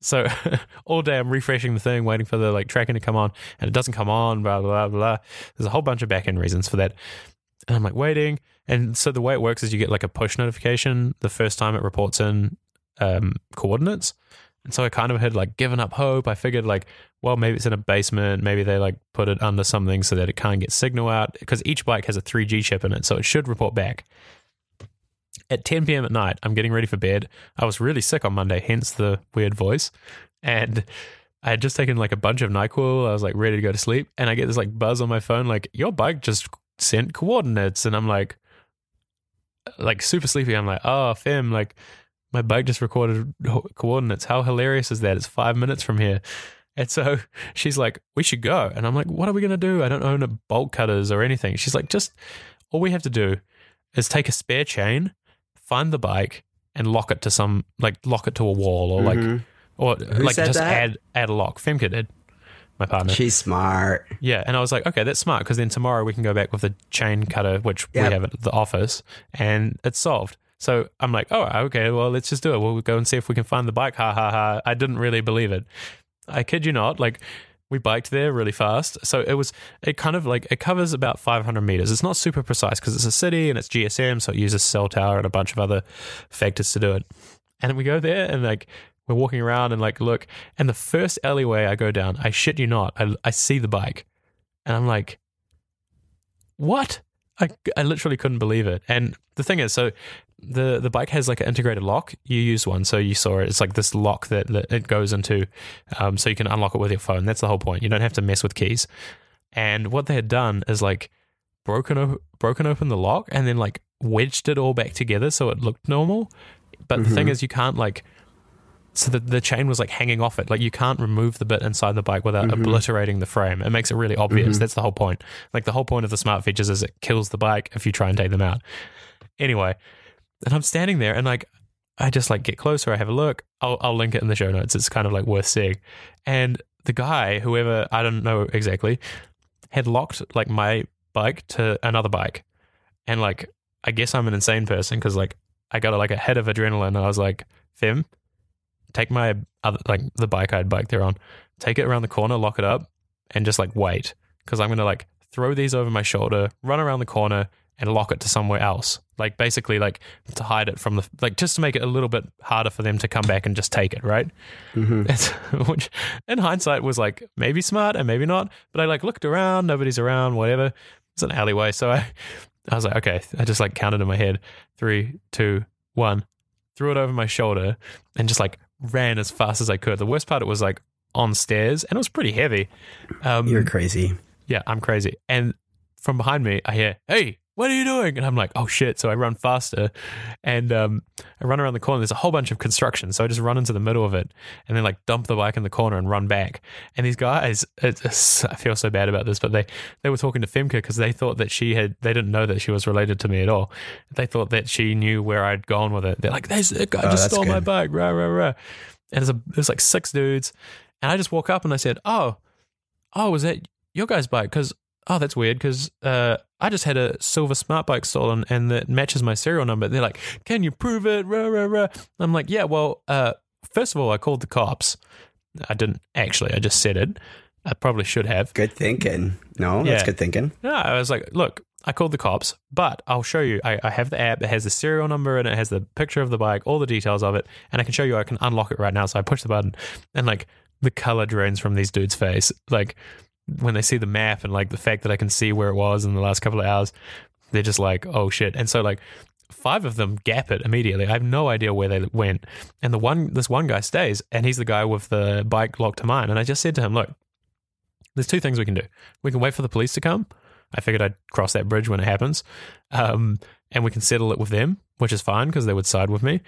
So all day I'm refreshing the thing, waiting for the like tracking to come on, and it doesn't come on. Blah blah blah. blah. There's a whole bunch of back end reasons for that, and I'm like waiting. And so the way it works is you get like a push notification the first time it reports in um, coordinates. And so I kind of had like given up hope. I figured like, well, maybe it's in a basement. Maybe they like put it under something so that it can't get signal out because each bike has a 3G chip in it, so it should report back. At 10 p.m. at night, I'm getting ready for bed. I was really sick on Monday, hence the weird voice. And I had just taken like a bunch of NyQuil. I was like ready to go to sleep. And I get this like buzz on my phone, like, your bike just sent coordinates. And I'm like, like super sleepy. I'm like, oh, Fem, like my bike just recorded coordinates. How hilarious is that? It's five minutes from here. And so she's like, we should go. And I'm like, what are we going to do? I don't own a bolt cutters or anything. She's like, just all we have to do is take a spare chain, find the bike, and lock it to some, like, lock it to a wall or like, Mhm. or Who like just that? add add a lock. Femke did, my partner. She's smart. Yeah, and I was like, okay, that's smart because then tomorrow we can go back with the chain cutter, which Yep. we have at the office, and it's solved. So I'm like, oh, okay, well, let's just do it. We'll go and see if we can find the bike. Ha ha ha! I didn't really believe it. I kid you not. Like, we biked there really fast, so it was it kind of like it covers about 500 meters. It's not super precise because it's a city and it's GSM, so it uses cell tower and a bunch of other factors to do it. And we go there and like we're walking around and like look, and the first alleyway I go down, I shit you not, I I see the bike, and I'm like, what? I, I literally couldn't believe it. And the thing is, so the the bike has like an integrated lock. You use one, so you saw it. It's like this lock that, that it goes into, um, so you can unlock it with your phone. That's the whole point. You don't have to mess with keys. And what they had done is like broken o- broken open the lock and then like wedged it all back together so it looked normal. But the thing Mhm. is, you can't like. So the, the chain was like hanging off it. Like you can't remove the bit inside the bike without Mhm. obliterating the frame. It makes it really obvious. Mhm. That's the whole point. Like the whole point of the smart features is it kills the bike if you try and take them out. Anyway, and I'm standing there and like I just like get closer. I have a look. I'll I'll link it in the show notes. It's kind of like worth seeing. And the guy, whoever I don't know exactly, had locked like my bike to another bike, and like I guess I'm an insane person because like I got like a head of adrenaline. And I was like, Fim, take my other like the bike I had bike there on, take it around the corner, lock it up, and just like wait because I'm gonna like throw these over my shoulder, run around the corner, and lock it to somewhere else. Like basically like to hide it from the like just to make it a little bit harder for them to come back and just take it, right? hmm which in hindsight was like maybe smart and maybe not. But I like looked around, nobody's around, whatever. It's an alleyway, so I I was like, okay. I just like counted in my head three, two, one, threw it over my shoulder and just like ran as fast as I could. The worst part it was like on stairs and it was pretty heavy. Um, You're crazy. yeah, I'm crazy. And from behind me, I hear, "Hey, what are you doing?" And I'm like, "Oh shit!" So I run faster, and um, I run around the corner. There's a whole bunch of construction, so I just run into the middle of it, and then like dump the bike in the corner and run back. And these guys, it's, I feel so bad about this, but they they were talking to Femke because they thought that she had, they didn't know that she was related to me at all. They thought that she knew where I'd gone with it. They're like, "There's a guy Oh, just stole my bike," rah rah rah. And there's a there's like six dudes, and I just walk up and I said, "Oh, oh, was that your guy's bike? Because oh, that's weird. Because uh, I just had a silver smart bike stolen, and that matches my serial number. They're like, "Can you prove it?" Rah, rah, rah. I'm like, "Yeah, well, uh, first of all, I called the cops. I didn't actually. I just said it. I probably should have. Good thinking. No, that's Yeah. good thinking. No, I was like, look, I called the cops, but I'll show you. I, I have the app. It has the serial number and it has the picture of the bike, all the details of it, and I can show you. I can unlock it right now. So I push the button, and like the color drains from these dudes' face. Like when they see the map and like the fact that I can see where it was in the last couple of hours, they're just like, oh shit. And so like five of them gap it immediately. I have no idea where they went. And the one, this one guy stays, and he's the guy with the bike locked to mine. And I just said to him, look, there's two things we can do. We can wait for the police to come. I figured I'd cross that bridge when it happens. Um, and we can settle it with them, which is fine because they would side with me.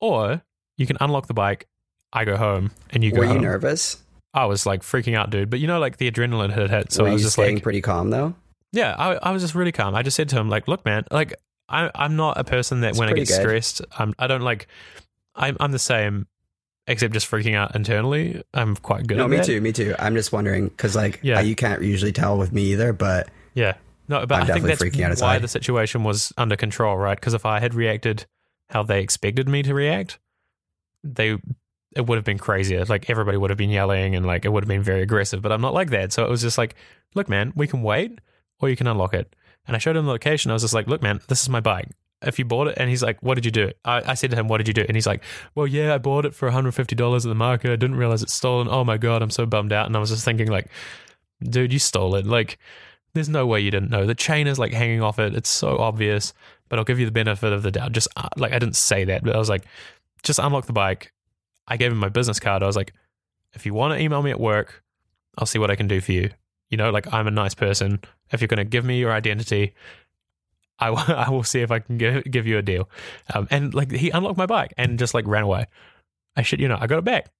Or you can unlock the bike. I go home and you go Were you home. nervous? I was like freaking out, dude. But you know, like the adrenaline had hit. So Were I was you just staying like, pretty calm though? yeah, I, I was just really calm. I just said to him, like, look, man, like, I, I'm not a person that That's when I get good. stressed, I'm, I don't like, I'm, I'm the same, except just freaking out internally. I'm quite good No, me that. too. Me too. I'm just wondering because like Yeah. you can't usually tell with me either, but Yeah. No, but I'm I think that's freaking out why inside. the situation was under control, right? Because if I had reacted how they expected me to react, they it would have been crazier. Like everybody would have been yelling and like it would have been very aggressive. But I'm not like that. So it was just like, look, man, we can wait or you can unlock it. And I showed him the location. I was just like, look, man, this is my bike. If you bought it, and he's like, what did you do? I, I said to him, what did you do? And he's like, well, yeah, I bought it for $150 at the market. I didn't realize it's stolen. Oh my God, I'm so bummed out. And I was just thinking, like, dude, you stole it. Like, there's no way you didn't know. The chain is like hanging off it. It's so obvious, but I'll give you the benefit of the doubt. Just uh, like I didn't say that, but I was like, just unlock the bike. I gave him my business card. I was like, if you want to email me at work, I'll see what I can do for you. You know, like I'm a nice person. If you're going to give me your identity, I will, I will see if I can give, give you a deal. Um, and like he unlocked my bike and just like ran away. I should, you know, I got it back.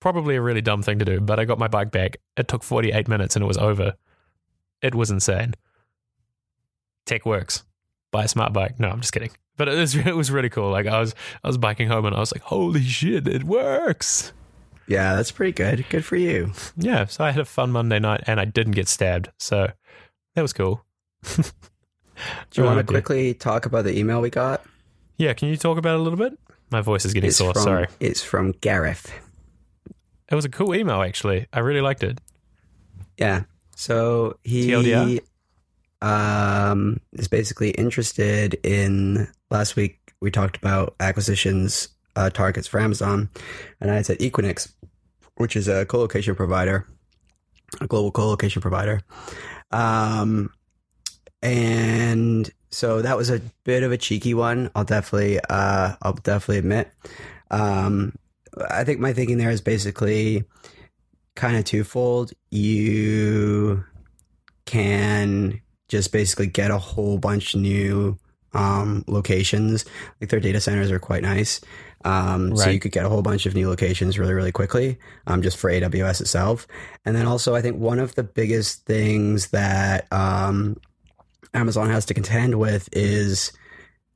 Probably a really dumb thing to do, but I got my bike back. It took 48 minutes and it was over. It was insane. Tech works. Buy a smart bike. No, I'm just kidding. But it was it was really cool. Like I was I was biking home and I was like, holy shit, it works. yeah, that's pretty good. Good for you. Yeah. So I had a fun Monday night and I didn't get stabbed. So that was cool. Do you want to quickly talk about the email we got? Yeah. Can you talk about it a little bit? My voice is getting It's sore. from Sorry. it's from Gareth. It was a cool email actually. I really liked it. Yeah. So he TLDR? Um, is basically interested in. Last week we talked about acquisitions uh, targets for Amazon, and I said Equinix, which is a colocation provider, a global colocation provider. Um, and so that was a bit of a cheeky one. I'll definitely, uh, I'll definitely admit. Um, I think my thinking there is basically kind of twofold. You can just basically get a whole bunch of new um, locations. Like their data centers are quite nice. Um, So you could get a whole bunch of new locations really, really quickly, um, just for AWS itself. And then also, I think one of the biggest things that um, Amazon has to contend with is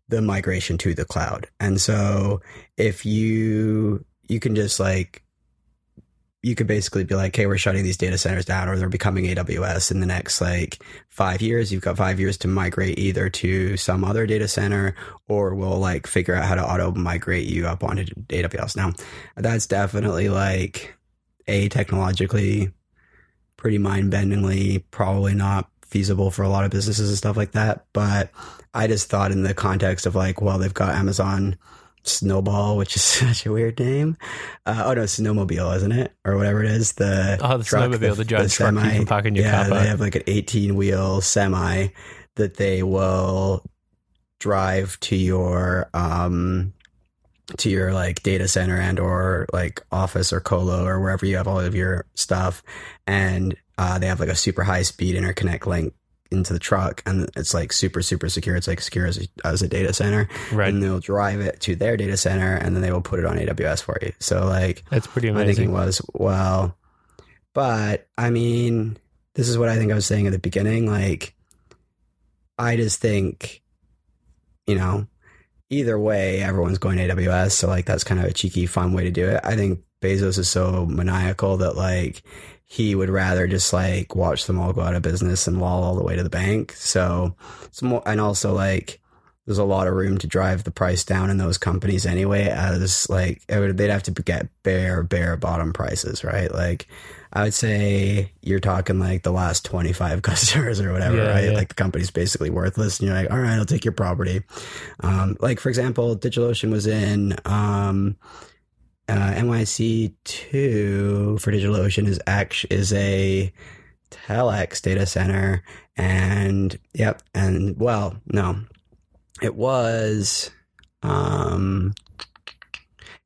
the migration to the cloud. And so if you you can just like you could basically be like, hey, we're shutting these data centers down or they're becoming AWS in the next like five years. You've got five years to migrate either to some other data center or we'll like figure out how to auto migrate you up onto AWS. Now, that's definitely like a technologically pretty mind bendingly, probably not feasible for a lot of businesses and stuff like that. But I just thought in the context of like, well, they've got Amazon Snowball, which is such a weird name. Uh, oh no, Snowmobile, isn't it, or whatever it is? The Oh, the truck, snowmobile, the giant truck you can park in your yeah, car park. they have like an 18 wheel semi that they will drive to your um to your like data center and or like office or colo or wherever you have all of your stuff and uh, they have like a super high speed interconnect link into the truck and it's like super super secure it's like secure as a, as a data center Right. and they'll drive it to their data center and then they will put it on aws for you so like That's pretty my thinking amazing. was, well, but I mean, this is what I think I was saying at the beginning. Like, I just think, you know, either way, everyone's going to AWS. So, like, that's kind of a cheeky, fun way to do it. I think Bezos is so maniacal that, like, he would rather just like watch them all go out of business and wall all the way to the bank. So, it's more, and also like, there's a lot of room to drive the price down in those companies anyway as like it would, they'd have to get bare bare bottom prices right like i would say you're talking like the last 25 customers or whatever Yeah, right yeah. like the company's basically worthless and you're like all right i'll take your property um, like for example digitalocean was in um, uh, nyc 2 for digitalocean is act is a Telx data center and yep and well no. It was um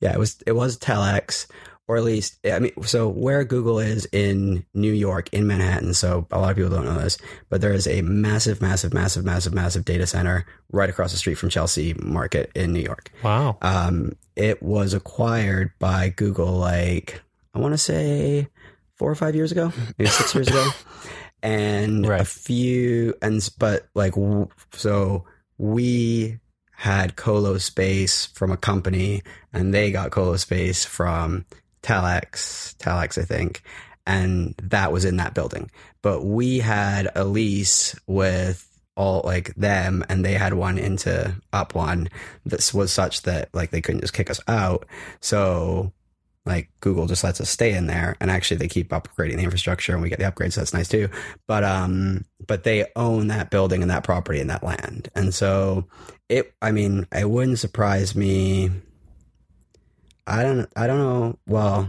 yeah it was it was Telx or at least i mean so where google is in new york in manhattan so a lot of people don't know this but there is a massive massive massive massive massive data center right across the street from chelsea market in new york. Wow. um it was acquired by google like i want to say four or five years ago maybe six years ago. And a few and but like so we had colo space from a company and they got colo space from Telx Telx i think and that was in that building. But we had a lease with all like them and they had one into up one that was such that like they couldn't just kick us out. So like Google just lets us stay in there and actually they keep upgrading the infrastructure and we get the upgrades so that's nice too. But um but they own that building and that property and that land. And so it i mean it wouldn't surprise me i don't i don't know well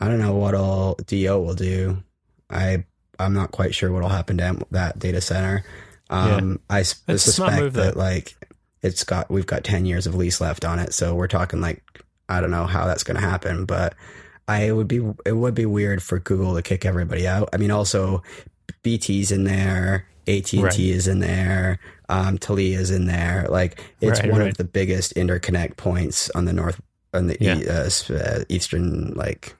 i don't know what all do will do. I i'm not quite sure what'll happen to that data center. Um i s- It's a smart suspect move, that like it's got we've got 10 years of lease left on it so we're talking like i don't know how that's going to happen but i it would be it would be weird for google to kick everybody out. I mean also bt's in there at&t is in there um is in there. Like it's Right, one right. of the biggest interconnect points on the north on the e- uh, uh, eastern like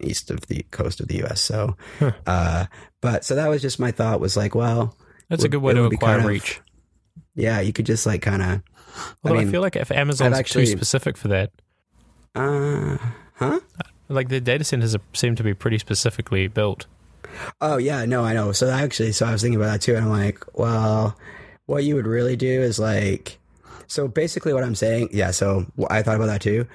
east of the coast of the us so Huh. uh but so that was just my thought was like well That's a good way to would acquire kind of- reach. yeah you could just like kind of Although I, mean, feel like if Amazon's actually- too specific for that, uh huh like the data centers seem to be pretty specifically built. Oh yeah, no, I know. So actually, so I was thinking about that too, and I'm like, well, what you would really do is like, so basically, what I'm saying, yeah. So I thought about that too.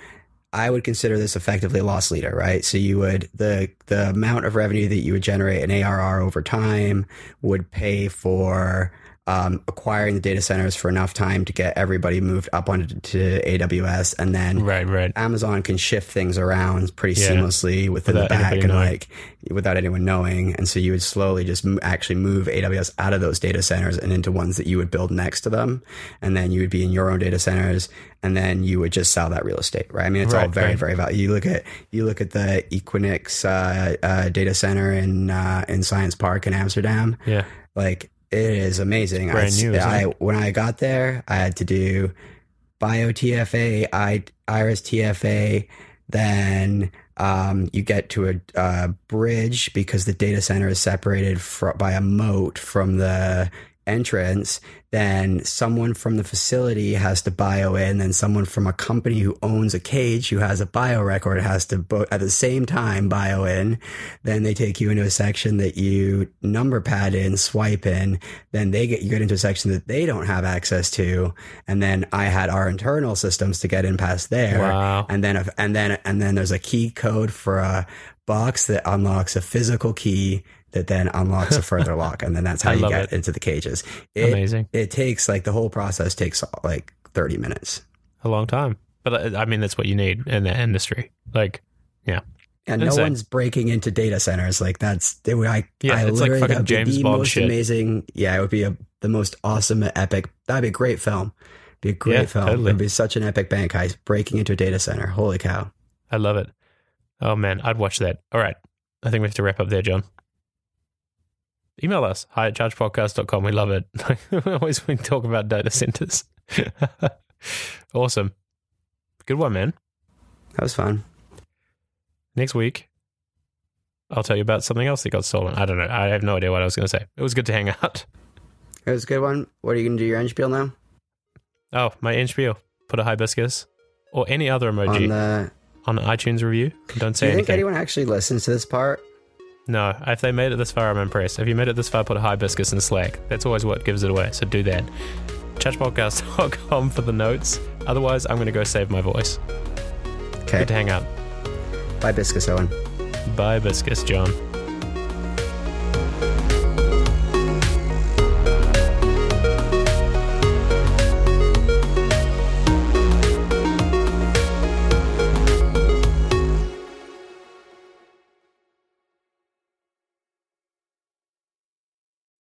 I would consider this effectively a loss leader, right? So you would the the amount of revenue that you would generate in ARR over time would pay for um, acquiring the data centers for enough time to get everybody moved up onto to AWS, and then Right, right. Amazon can shift things around pretty Yeah. seamlessly within Without the back and knowing. like without anyone knowing. And so you would slowly just m- actually move AWS out of those data centers and into ones that you would build next to them. And then you would be in your own data centers and then you would just sell that real estate, right? I mean, it's all very, right. very valuable. You look at, you look at the Equinix, uh, uh, data center in, uh, in Science Park in Amsterdam Yeah. like it is amazing. Brand I, new, I it? when I got there, I had to do bio TFA, I, Iris TFA. Then um, you get to a uh, bridge because the data center is separated fr- by a moat from the entrance. Then someone from the facility has to bio in. Then someone from a company who owns a cage who has a bio record has to bo- at the same time bio in. Then they take you into a section that you number pad in, swipe in. Then they get you get into a section that they don't have access to. And then I had our internal systems to get in past there. Wow. And then if, and then and then there's a key code for a box that unlocks a physical key that then unlocks a further lock, and then that's how I you get it. into the cages. It, Amazing. It takes like the whole process takes like thirty minutes. A long time. But uh, I mean, that's what you need in the industry. Like, yeah, And no one's breaking into data centers. Like that's it I, Yeah, I it's like literally- fucking would be James the Bond most shit. amazing. Yeah, it would be a, the most awesome, epic. That'd be a great film. Be a great Yeah, film. totally. It'd be such an epic bank heist breaking into a data center. Holy cow! I love it. Oh man, I'd watch that. All right. I think we have to wrap up there, John. Email us, hi at chargepodcast.com. We love it. Always we talk about data centers. awesome. Good one, man. That was fun. Next week, I'll tell you about something else that got stolen. I don't know. I have no idea what I was going to say. It was good to hang out. It was a good one. What are you gonna do your end spiel now? Oh, my inch Put a hibiscus or any other emoji On the... on, the, iTunes review. Don't say anything. do you think anything. anyone actually listens to this part? No, if they made it this far, I'm impressed. If you made it this far, put a hibiscus in Slack. That's always what gives it away. So do that. Chargepodcast.com for the notes. Otherwise, I'm going to go save my voice. Okay. Good to hang out. Bye, Biscus Owen. Bye, Biscus, John.